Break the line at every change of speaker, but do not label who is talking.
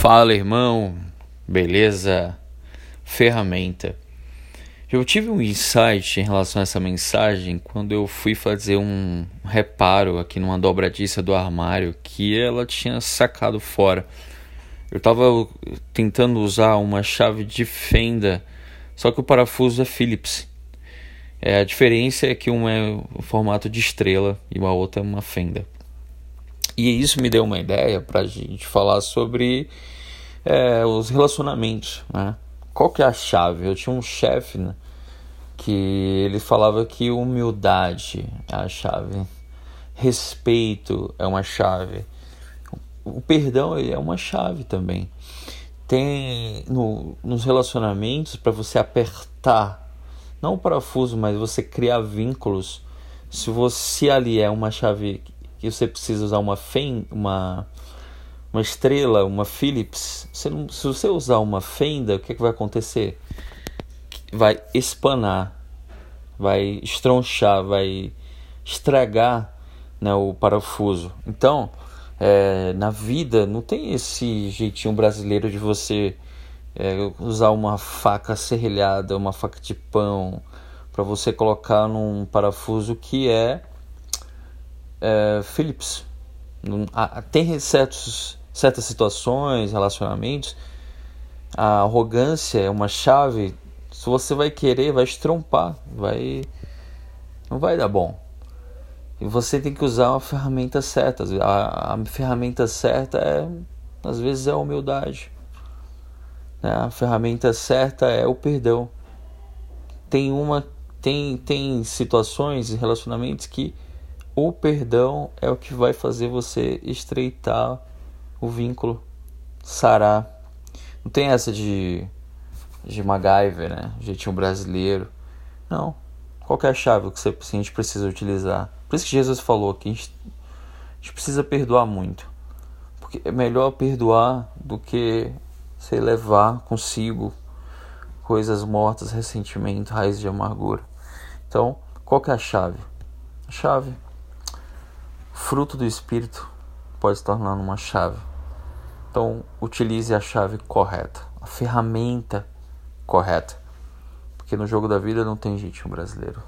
Fala, irmão. Beleza? Ferramenta. Eu tive um insight em relação a essa mensagem quando eu fui fazer um reparo aqui numa dobradiça do armário que ela tinha sacado fora. Eu estava tentando usar uma chave de fenda, só que o parafuso é Phillips. É, a diferença é que uma é o formato de estrela e a outra é uma fenda. E isso me deu uma ideia para a gente falar sobre é, os relacionamentos. Né? Qual que é a chave? Eu tinha um chefe né, que ele falava que humildade é a chave, respeito é uma chave, o perdão é uma chave também. Tem no, nos relacionamentos para você apertar, não o parafuso, mas você criar vínculos. Se você ali é uma chave que você precisa usar uma fen, uma uma estrela, uma Philips, você não, se você usar uma fenda, o que, é que vai acontecer? Vai espanar, vai estronchar, vai estragar né, o parafuso. Então, é, na vida não tem esse jeitinho brasileiro de você é, usar uma faca serrilhada, uma faca de pão, para você colocar num parafuso que é é, Phillips. tem certos, certas situações, relacionamentos, a arrogância é uma chave. Se você vai querer, vai estrompar, vai não vai dar bom. E você tem que usar uma ferramenta certa. A, a ferramenta certa é, às vezes, é a humildade. Né? A ferramenta certa é o perdão. Tem uma tem tem situações e relacionamentos que o perdão é o que vai fazer você estreitar o vínculo, sarar. Não tem essa de, de MacGyver, né? Jeitinho brasileiro. Não. Qual é a chave que você, a gente precisa utilizar? Por isso que Jesus falou que a gente, a gente precisa perdoar muito. Porque é melhor perdoar do que você levar consigo coisas mortas, ressentimento, raiz de amargura. Então, qual é a chave? A chave fruto do espírito pode se tornar uma chave. Então, utilize a chave correta, a ferramenta correta. Porque no jogo da vida não tem jeitinho brasileiro.